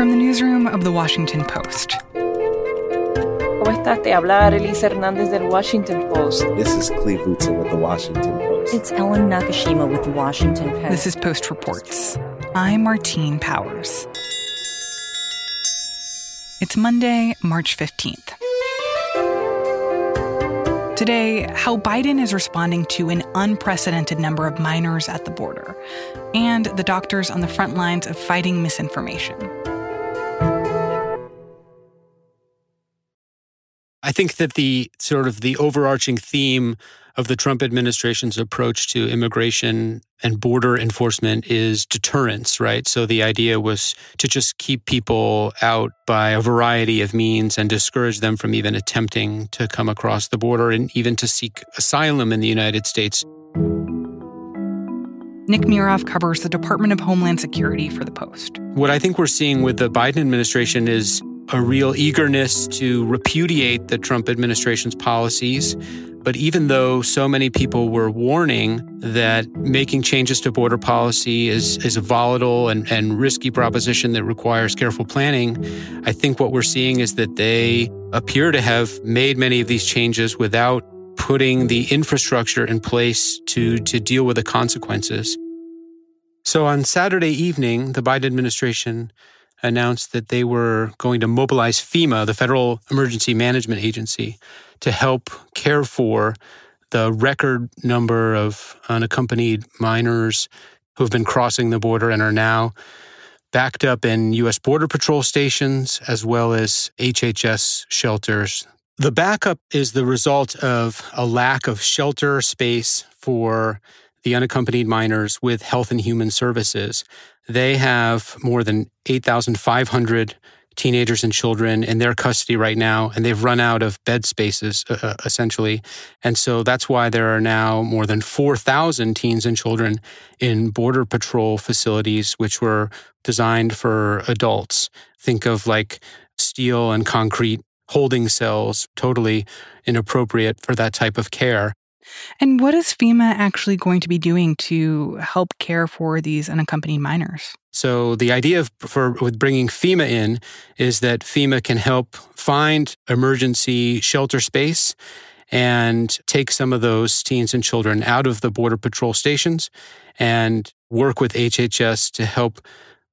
From the newsroom of The Washington Post. ¿Cómo estás? Te habla Arelisa Hernández del Washington Post. This is Cleve Utzel with The Washington Post. It's Ellen Nakashima with The Washington Post. This is Post Reports. I'm Martine Powers. It's Monday, March 15th. Today, how Biden is responding to an unprecedented number of minors at the border, and the doctors on the front lines of fighting misinformation. I think that the sort of the overarching theme of the Trump administration's approach to immigration and border enforcement is deterrence, right? So the idea was to just keep people out by a variety of means and discourage them from even attempting to come across the border and even to seek asylum in the United States. Nick Miroff covers the Department of Homeland Security for The Post. What I think we're seeing with the Biden administration is a real eagerness to repudiate the Trump administration's policies. But even though so many people were warning that making changes to border policy is, is a volatile and, and risky proposition that requires careful planning, I think what we're seeing is that they appear to have made many of these changes without putting the infrastructure in place to, to deal with the consequences. So on Saturday evening, the Biden administration announced that they were going to mobilize FEMA, the Federal Emergency Management Agency, to help care for the record number of unaccompanied minors who have been crossing the border and are now backed up in U.S. Border Patrol stations as well as HHS shelters. The backup is the result of a lack of shelter space for the unaccompanied minors with Health and Human Services. They have more than 8,500 teenagers and children in their custody right now, and they've run out of bed spaces uh, uh essentially. And so that's why there are now more than 4,000 teens and children in Border Patrol facilities, which were designed for adults. Think of like steel and concrete holding cells, totally inappropriate for that type of care. And what is FEMA actually going to be doing to help care for these unaccompanied minors? So the idea of, for with bringing FEMA in is that FEMA can help find emergency shelter space and take some of those teens and children out of the border patrol stations and work with HHS to help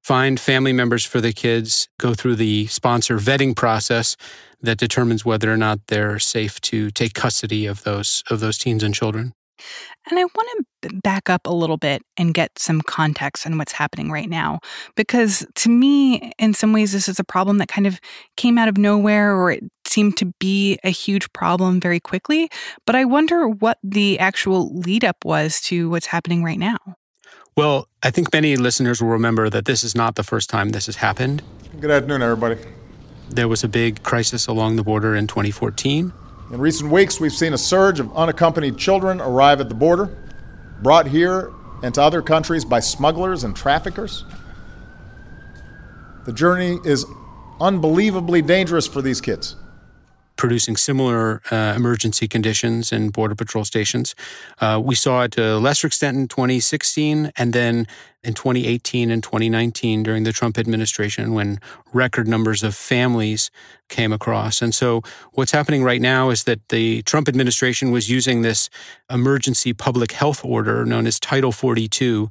find family members for the kids, go through the sponsor vetting process that determines whether or not they're safe to take custody of those of those teens and children. And I want to back up a little bit and get some context on what's happening right now. Because to me, in some ways, this is a problem that kind of came out of nowhere or it seemed to be a huge problem very quickly. But I wonder what the actual lead up was to what's happening right now. Well, I think many listeners will remember that this is not the first time this has happened. Good afternoon, everybody. There was a big crisis along the border in 2014. In recent weeks, we've seen a surge of unaccompanied children arrive at the border, brought here and to other countries by smugglers and traffickers. The journey is unbelievably dangerous for these kids producing similar uh, emergency conditions in Border Patrol stations. Uh, we saw it to a lesser extent in 2016 and then in 2018 and 2019 during the Trump administration when record numbers of families came across. And so what's happening right now is that the Trump administration was using this emergency public health order known as Title 42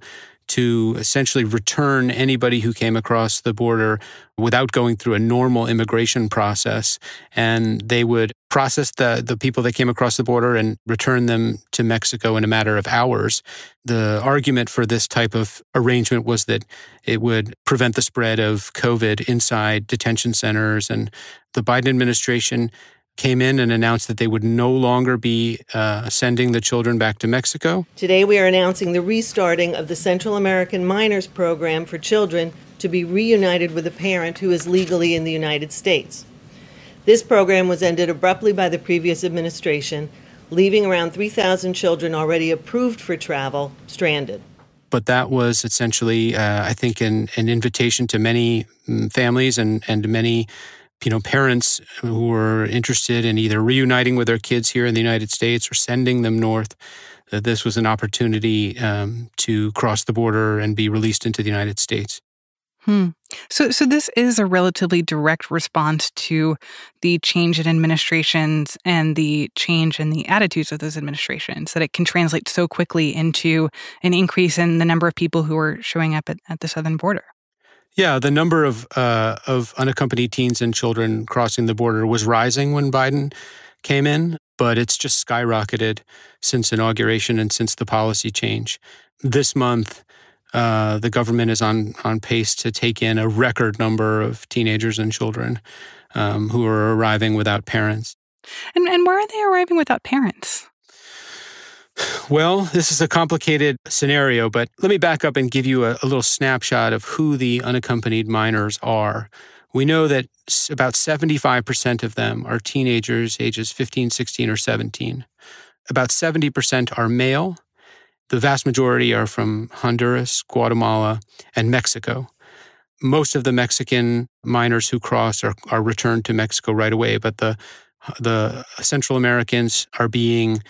to essentially return anybody who came across the border without going through a normal immigration process. And they would process the, the people that came across the border and return them to Mexico in a matter of hours. The argument for this type of arrangement was that it would prevent the spread of COVID inside detention centers. And the Biden administration came in and announced that they would no longer be uh, sending the children back to Mexico. Today, we are announcing the restarting of the Central American Minors Program for children to be reunited with a parent who is legally in the United States. This program was ended abruptly by the previous administration, leaving around 3,000 children already approved for travel stranded. But that was essentially, uh, I think, an, an invitation to many mm, families and, and many you know, parents who were interested in either reuniting with their kids here in the United States or sending them north, that this was an opportunity um, to cross the border and be released into the United States. Hmm. So, so this is a relatively direct response to the change in administrations and the change in the attitudes of those administrations. That it can translate so quickly into an increase in the number of people who are showing up at, at the southern border. Yeah, the number of uh, of unaccompanied teens and children crossing the border was rising when Biden came in, but it's just skyrocketed since inauguration and since the policy change. This month, uh, the government is on on pace to take in a record number of teenagers and children um, who are arriving without parents. And and where are they arriving without parents? Well, this is a complicated scenario, but let me back up and give you a, a, little snapshot of who the unaccompanied minors are. We know that about 75% of them are teenagers ages 15, 16, or 17. About 70% are male. The vast majority are from Honduras, Guatemala, and Mexico. Most of the Mexican minors who cross are, are returned to Mexico right away, but the, the Central Americans are being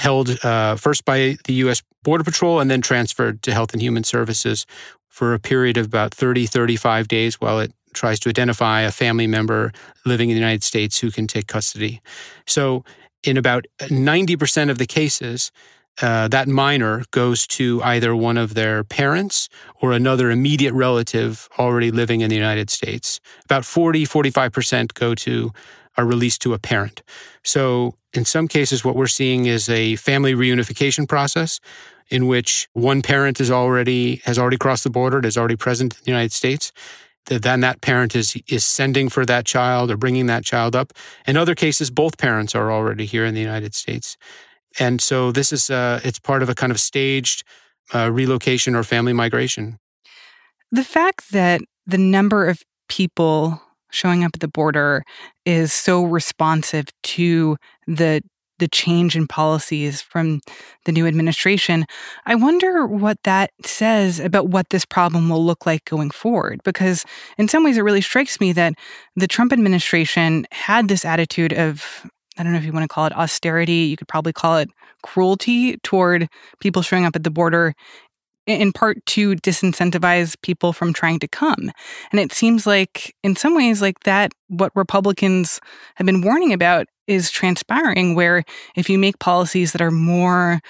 held uh, first by the U.S. Border Patrol and then transferred to Health and Human Services for a period of about 30, 35 days while it tries to identify a family member living in the United States who can take custody. So, in about 90% of the cases, uh, that minor goes to either one of their parents or another immediate relative already living in the United States. About 40, 45% go to are released to a parent. So, in some cases, what we're seeing is a family reunification process in which one parent is already has already crossed the border, is already present in the United States. Then that parent is is sending for that child or bringing that child up. In other cases, both parents are already here in the United States, and so this is uh, it's part of a kind of staged uh, relocation or family migration. The fact that the number of people showing up at the border is so responsive to the the change in policies from the new administration. I wonder what that says about what this problem will look like going forward. Because in some ways, it really strikes me that the Trump administration had this attitude of, I don't know if you want to call it austerity, you could probably call it cruelty toward people showing up at the border in part to disincentivize people from trying to come. And it seems like, in some ways, like that, what Republicans have been warning about is transpiring, where if you make policies that are more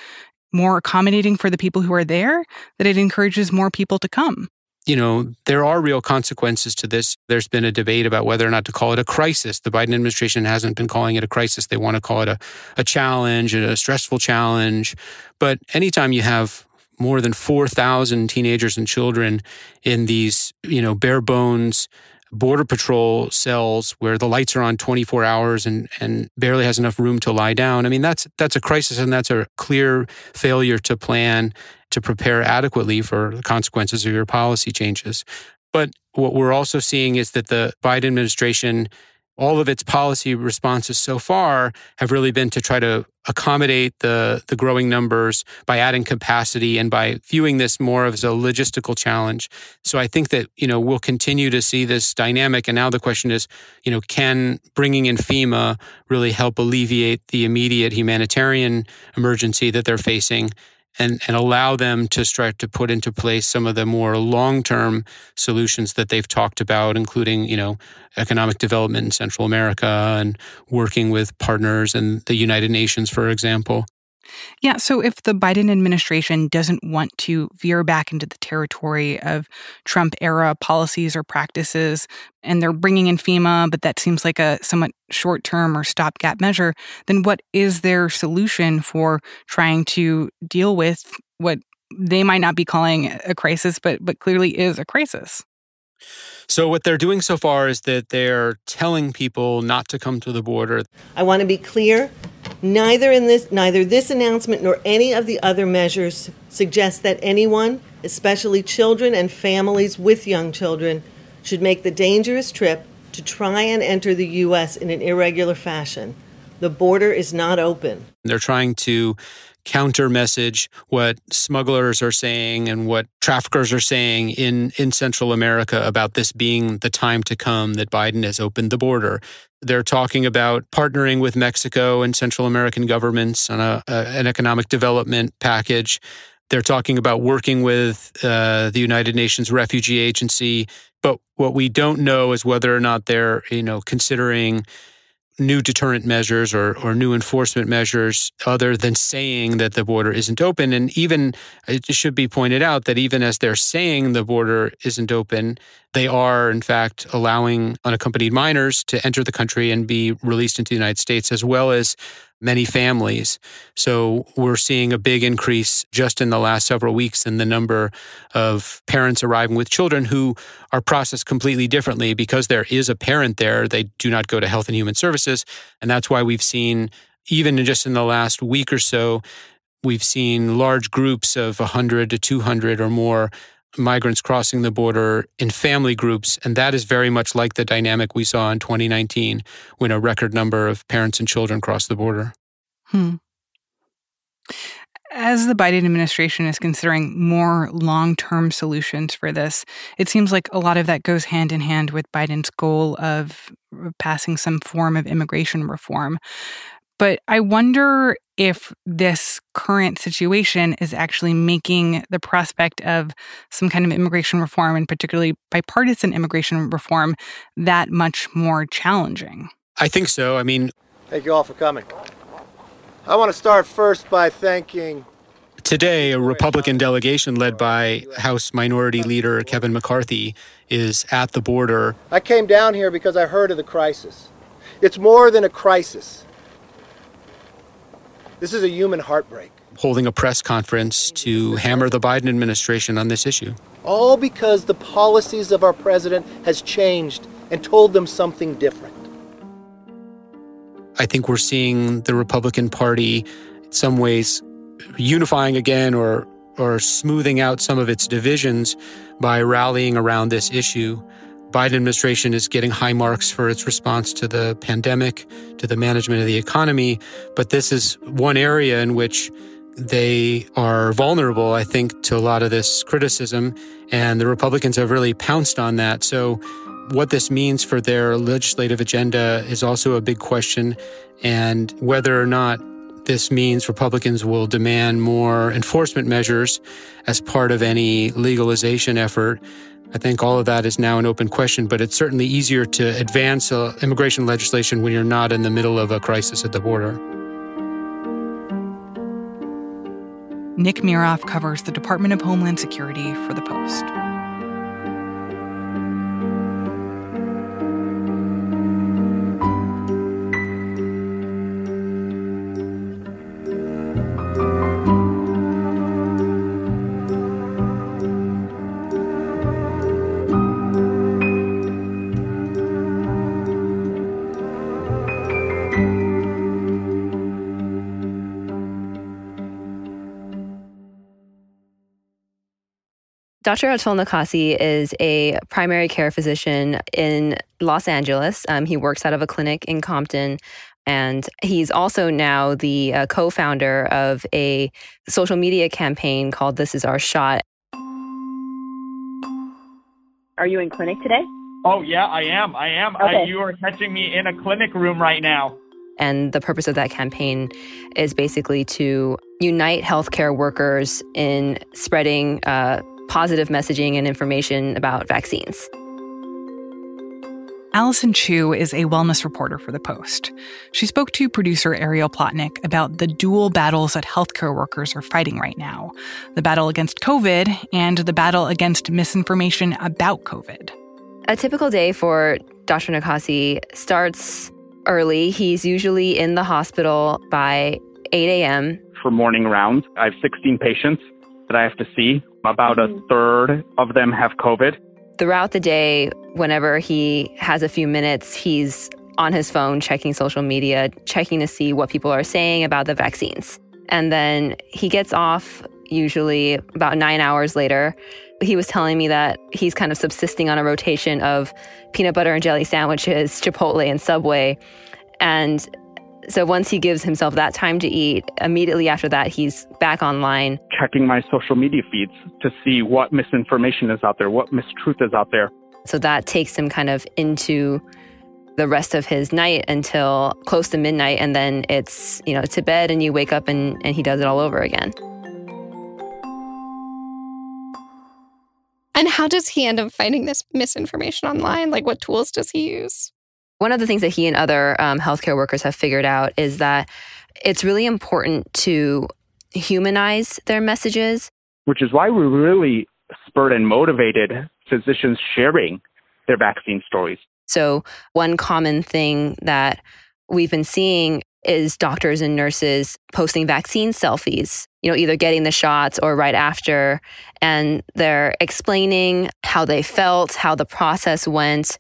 more accommodating for the people who are there, that it encourages more people to come. You know, there are real consequences to this. There's been a debate about whether or not to call it a crisis. The Biden administration hasn't been calling it a crisis. They want to call it a, a challenge, a stressful challenge. But anytime you have more than 4,000 teenagers and children in these, you know, bare bones border patrol cells where the lights are on 24 hours and, and barely has enough room to lie down. I mean, that's that's a crisis and that's a clear failure to plan to prepare adequately for the consequences of your policy changes. But what we're also seeing is that the Biden administration all of its policy responses so far have really been to try to accommodate the, the growing numbers by adding capacity and by viewing this more as a logistical challenge. So I think that, you know, we'll continue to see this dynamic. And now the question is, you know, can bringing in FEMA really help alleviate the immediate humanitarian emergency that they're facing? And, and allow them to start to put into place some of the more long-term solutions that they've talked about, including, you know, economic development in Central America and working with partners and the United Nations, for example. Yeah. So if the Biden administration doesn't want to veer back into the territory of Trump era policies or practices, and they're bringing in FEMA, but that seems like a somewhat short term or stopgap measure, then what is their solution for trying to deal with what they might not be calling a crisis, but, but clearly is a crisis? So, what they're doing so far is that they're telling people not to come to the border. I want to be clear Neither in this neither this announcement nor any of the other measures suggests that anyone, especially children and families with young children, should make the dangerous trip to try and enter the US in an irregular fashion. The border is not open. They're trying to counter message what smugglers are saying and what traffickers are saying in, in Central America about this being the time to come that Biden has opened the border. They're talking about partnering with Mexico and Central American governments on a, a, an economic development package. They're talking about working with uh, the United Nations Refugee Agency. But what we don't know is whether or not they're, you know, considering new deterrent measures or, or new enforcement measures other than saying that the border isn't open. And even it should be pointed out that even as they're saying the border isn't open, they are, in fact, allowing unaccompanied minors to enter the country and be released into the United States, as well as many families. So we're seeing a big increase just in the last several weeks in the number of parents arriving with children who are processed completely differently because there is a parent there. They do not go to Health and Human Services. And that's why we've seen, even just in the last week or so, we've seen large groups of 100 to 200 or more migrants crossing the border in family groups. And that is very much like the dynamic we saw in 2019 when a record number of parents and children crossed the border. Hmm. As the Biden administration is considering more long term solutions for this, it seems like a lot of that goes hand in hand with Biden's goal of passing some form of immigration reform. But I wonder if this current situation is actually making the prospect of some kind of immigration reform, and particularly bipartisan immigration reform, that much more challenging. I think so. I mean, thank you all for coming. I want to start first by thanking. Today, a Republican delegation led by House Minority Leader Kevin McCarthy is at the border. I came down here because I heard of the crisis. It's more than a crisis. This is a human heartbreak. Holding a press conference to hammer the Biden administration on this issue. All because the policies of our president has changed and told them something different. I think we're seeing the Republican Party in some ways unifying again or or smoothing out some of its divisions by rallying around this issue. Biden administration is getting high marks for its response to the pandemic, to the management of the economy, but this is one area in which they are vulnerable, I think, to a lot of this criticism, and the Republicans have really pounced on that. So, what this means for their legislative agenda is also a big question, and whether or not this means Republicans will demand more enforcement measures as part of any legalization effort I think all of that is now an open question, but it's certainly easier to advance uh, immigration legislation when you're not in the middle of a crisis at the border. Nick Miroff covers the Department of Homeland Security for The Post. Dr. Atul Nakhasi is a primary care physician in Los Angeles. Um, he works out of a clinic in Compton. And he's also now the uh, co founder of a social media campaign called This Is Our Shot. Are you in clinic today? Oh, yeah, I am. I am. Okay. I, you are catching me in a clinic room right now. And the purpose of that campaign is basically to unite healthcare workers in spreading uh, positive messaging and information about vaccines. Allyson Chiu is a wellness reporter for The Post. She spoke to producer Ariel Plotnick about the dual battles that healthcare workers are fighting right now the battle against COVID and the battle against misinformation about COVID. A typical day for Dr. Nakhasi starts early. He's usually in the hospital by 8 a.m. For morning rounds, I have 16 patients that I have to see. About a mm-hmm. third of them have COVID. Throughout the day, whenever he has a few minutes, he's on his phone checking social media, checking to see what people are saying about the vaccines. And then he gets off usually about nine hours later. He was telling me that he's kind of subsisting on a rotation of peanut butter and jelly sandwiches, Chipotle, and Subway. And so once he gives himself that time to eat, immediately after that, he's back online. Checking my social media feeds to see what misinformation is out there, what mistruth is out there. So that takes him kind of into the rest of his night until close to midnight. And then it's, you know, to bed and you wake up and, and he does it all over again. And how does he end up finding this misinformation online? Like, what tools does he use? One of the things that he and other um, healthcare workers have figured out is that it's really important to humanize their messages. Which is why we really spurred and motivated physicians sharing their vaccine stories. So, one common thing that we've been seeing is doctors and nurses posting vaccine selfies, you know, either getting the shots or right after. And they're explaining how they felt, how the process went,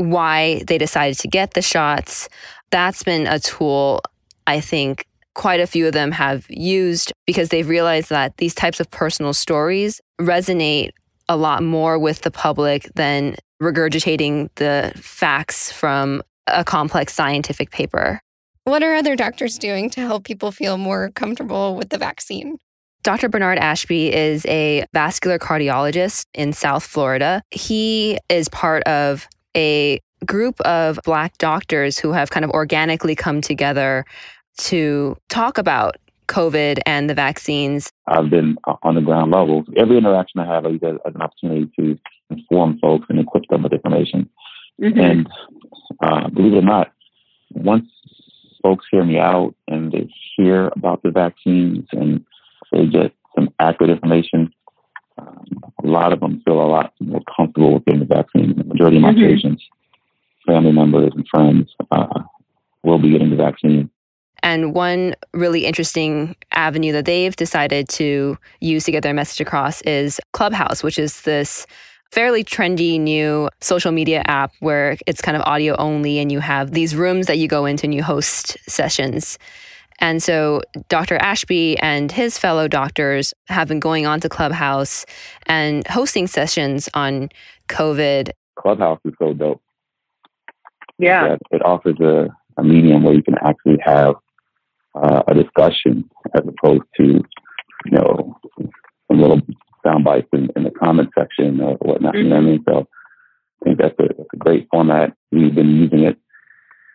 why they decided to get the shots. That's been a tool I think quite a few of them have used because they've realized that these types of personal stories resonate a lot more with the public than regurgitating the facts from a complex scientific paper. What are other doctors doing to help people feel more comfortable with the vaccine? Dr. Bernard Ashby is a vascular cardiologist in South Florida. He is part of a group of Black doctors who have kind of organically come together to talk about COVID and the vaccines. I've been on the ground level. Every interaction I have, I use as an opportunity to inform folks and equip them with information. Mm-hmm. And uh, believe it or not, once folks hear me out and they hear about the vaccines and they get some accurate information, um, a lot of them feel a lot more comfortable with getting the vaccine. The majority of my mm-hmm. patients, family members, and friends uh, will be getting the vaccine. And one really interesting avenue that they've decided to use to get their message across is Clubhouse, which is this fairly trendy new social media app where it's kind of audio only and you have these rooms that you go into and you host sessions. And so Dr. Ashby and his fellow doctors have been going on to Clubhouse and hosting sessions on COVID. Clubhouse is so dope. Yeah. It offers a, a medium where you can actually have uh, a discussion as opposed to, you know, some little sound bites in, in the comment section or whatnot. Mm-hmm. You know what I mean? So I think that's a, that's a great format. We've been using it.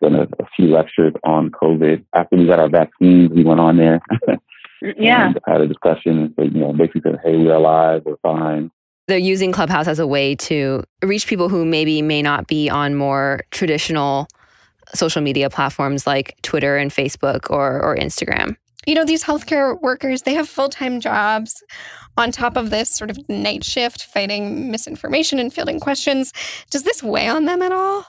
Done a, a few lectures on COVID. After we got our vaccines, we went on there. yeah. had a discussion. So, you know, basically said, hey, we're alive, we're fine. They're using Clubhouse as a way to reach people who maybe may not be on more traditional social media platforms like Twitter and Facebook or, or Instagram. You know, these healthcare workers, they have full time jobs on top of this sort of night shift fighting misinformation and fielding questions. Does this weigh on them at all?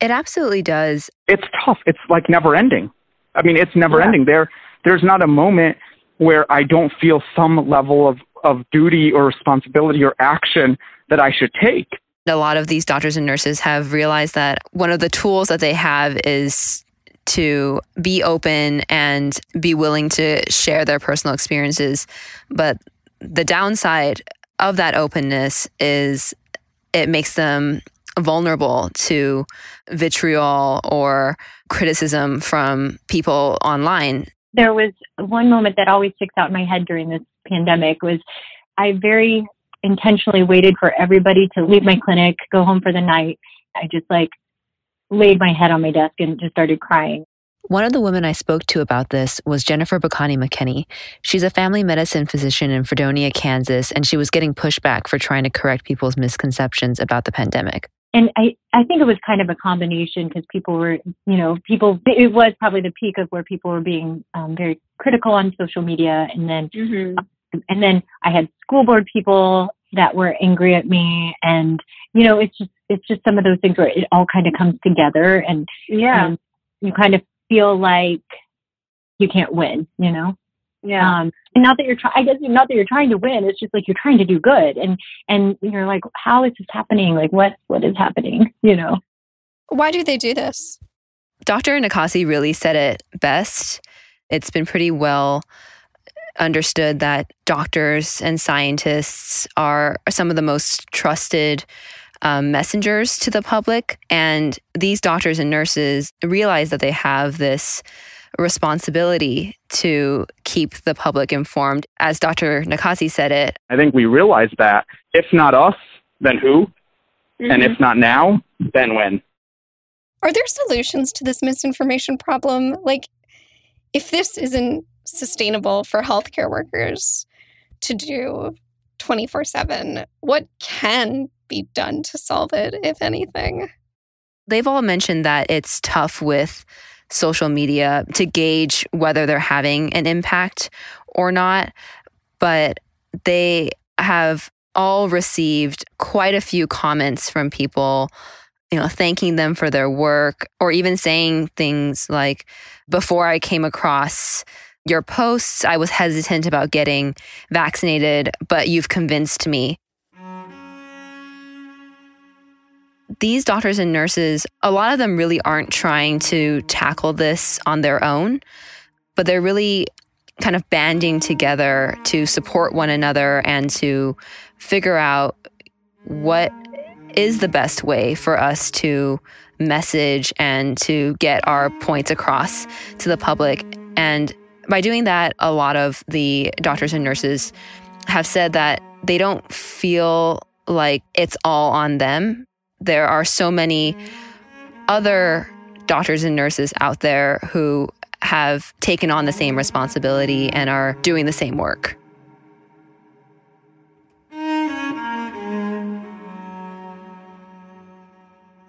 It absolutely does. It's tough. It's like never ending. I mean, it's never yeah. ending. There there's not a moment where I don't feel some level of, of duty or responsibility or action that I should take. A lot of these doctors and nurses have realized that one of the tools that they have is to be open and be willing to share their personal experiences. But the downside of that openness is it makes them vulnerable to vitriol or criticism from people online. There was one moment that always sticks out in my head during this pandemic was I very intentionally waited for everybody to leave my clinic, go home for the night. I just like laid my head on my desk and just started crying. One of the women I spoke to about this was Jennifer Bacani McKinney. She's a family medicine physician in Fredonia, Kansas, and she was getting pushback for trying to correct people's misconceptions about the pandemic. And I, I think it was kind of a combination because people were, you know, people, it was probably the peak of where people were being um, very critical on social media. And then, mm-hmm. and then I had school board people that were angry at me. And, you know, it's just, it's just some of those things where it all kind of comes together and, yeah. And you kind of feel like you can't win, you know? Yeah. Um, and not that you're trying, I guess not that you're trying to win. It's just like you're trying to do good. And, and you're like, how is this happening? Like what, what is happening? You know? Why do they do this? Dr. Nakhasi really said it best. It's been pretty well understood that doctors and scientists are some of the most trusted um, messengers to the public. And these doctors and nurses realize that they have this responsibility to keep the public informed. As Dr. Nakhasi said it, I think we realize that if not us, then who? Mm-hmm. And if mm-hmm. not now, then when? Are there solutions to this misinformation problem? Like, if this isn't sustainable for healthcare workers to do, 24 7. What can be done to solve it, if anything? They've all mentioned that it's tough with social media to gauge whether they're having an impact or not, but they have all received quite a few comments from people you know thanking them for their work or even saying things like before i came across your posts i was hesitant about getting vaccinated but you've convinced me these doctors and nurses, a lot of them really aren't trying to tackle this on their own, but they're really kind of banding together to support one another and to figure out what is the best way for us to message and to get our points across to the public. And by doing that, a lot of the doctors and nurses have said that they don't feel like it's all on them there are so many other doctors and nurses out there who have taken on the same responsibility and are doing the same work.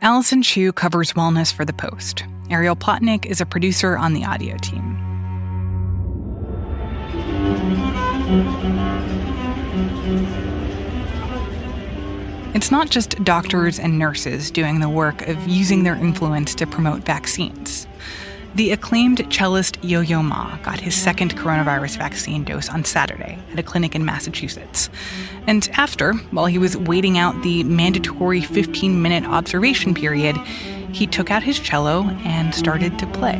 Allyson Chiu covers wellness for The Post. Ariel Plotnick is a producer on the audio team. It's not just doctors and nurses doing the work of using their influence to promote vaccines. The acclaimed cellist Yo Yo Ma got his second coronavirus vaccine dose on Saturday at a clinic in Massachusetts. And after, while he was waiting out the mandatory 15 minute observation period, he took out his cello and started to play.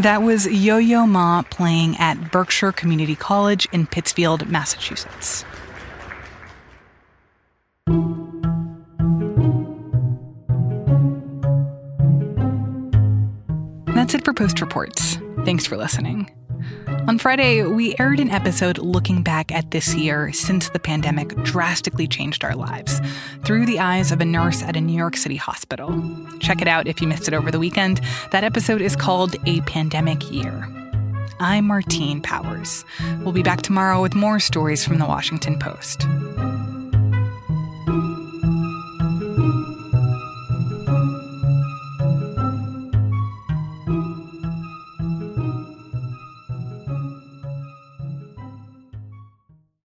That was Yo Yo Ma playing at Berkshire Community College in Pittsfield, Massachusetts. It for Post Reports. Thanks for listening. On Friday, we aired an episode looking back at this year since the pandemic drastically changed our lives through the eyes of a nurse at a New York City hospital. Check it out if you missed it over the weekend. That episode is called A Pandemic Year. I'm Martine Powers. We'll be back tomorrow with more stories from the Washington Post.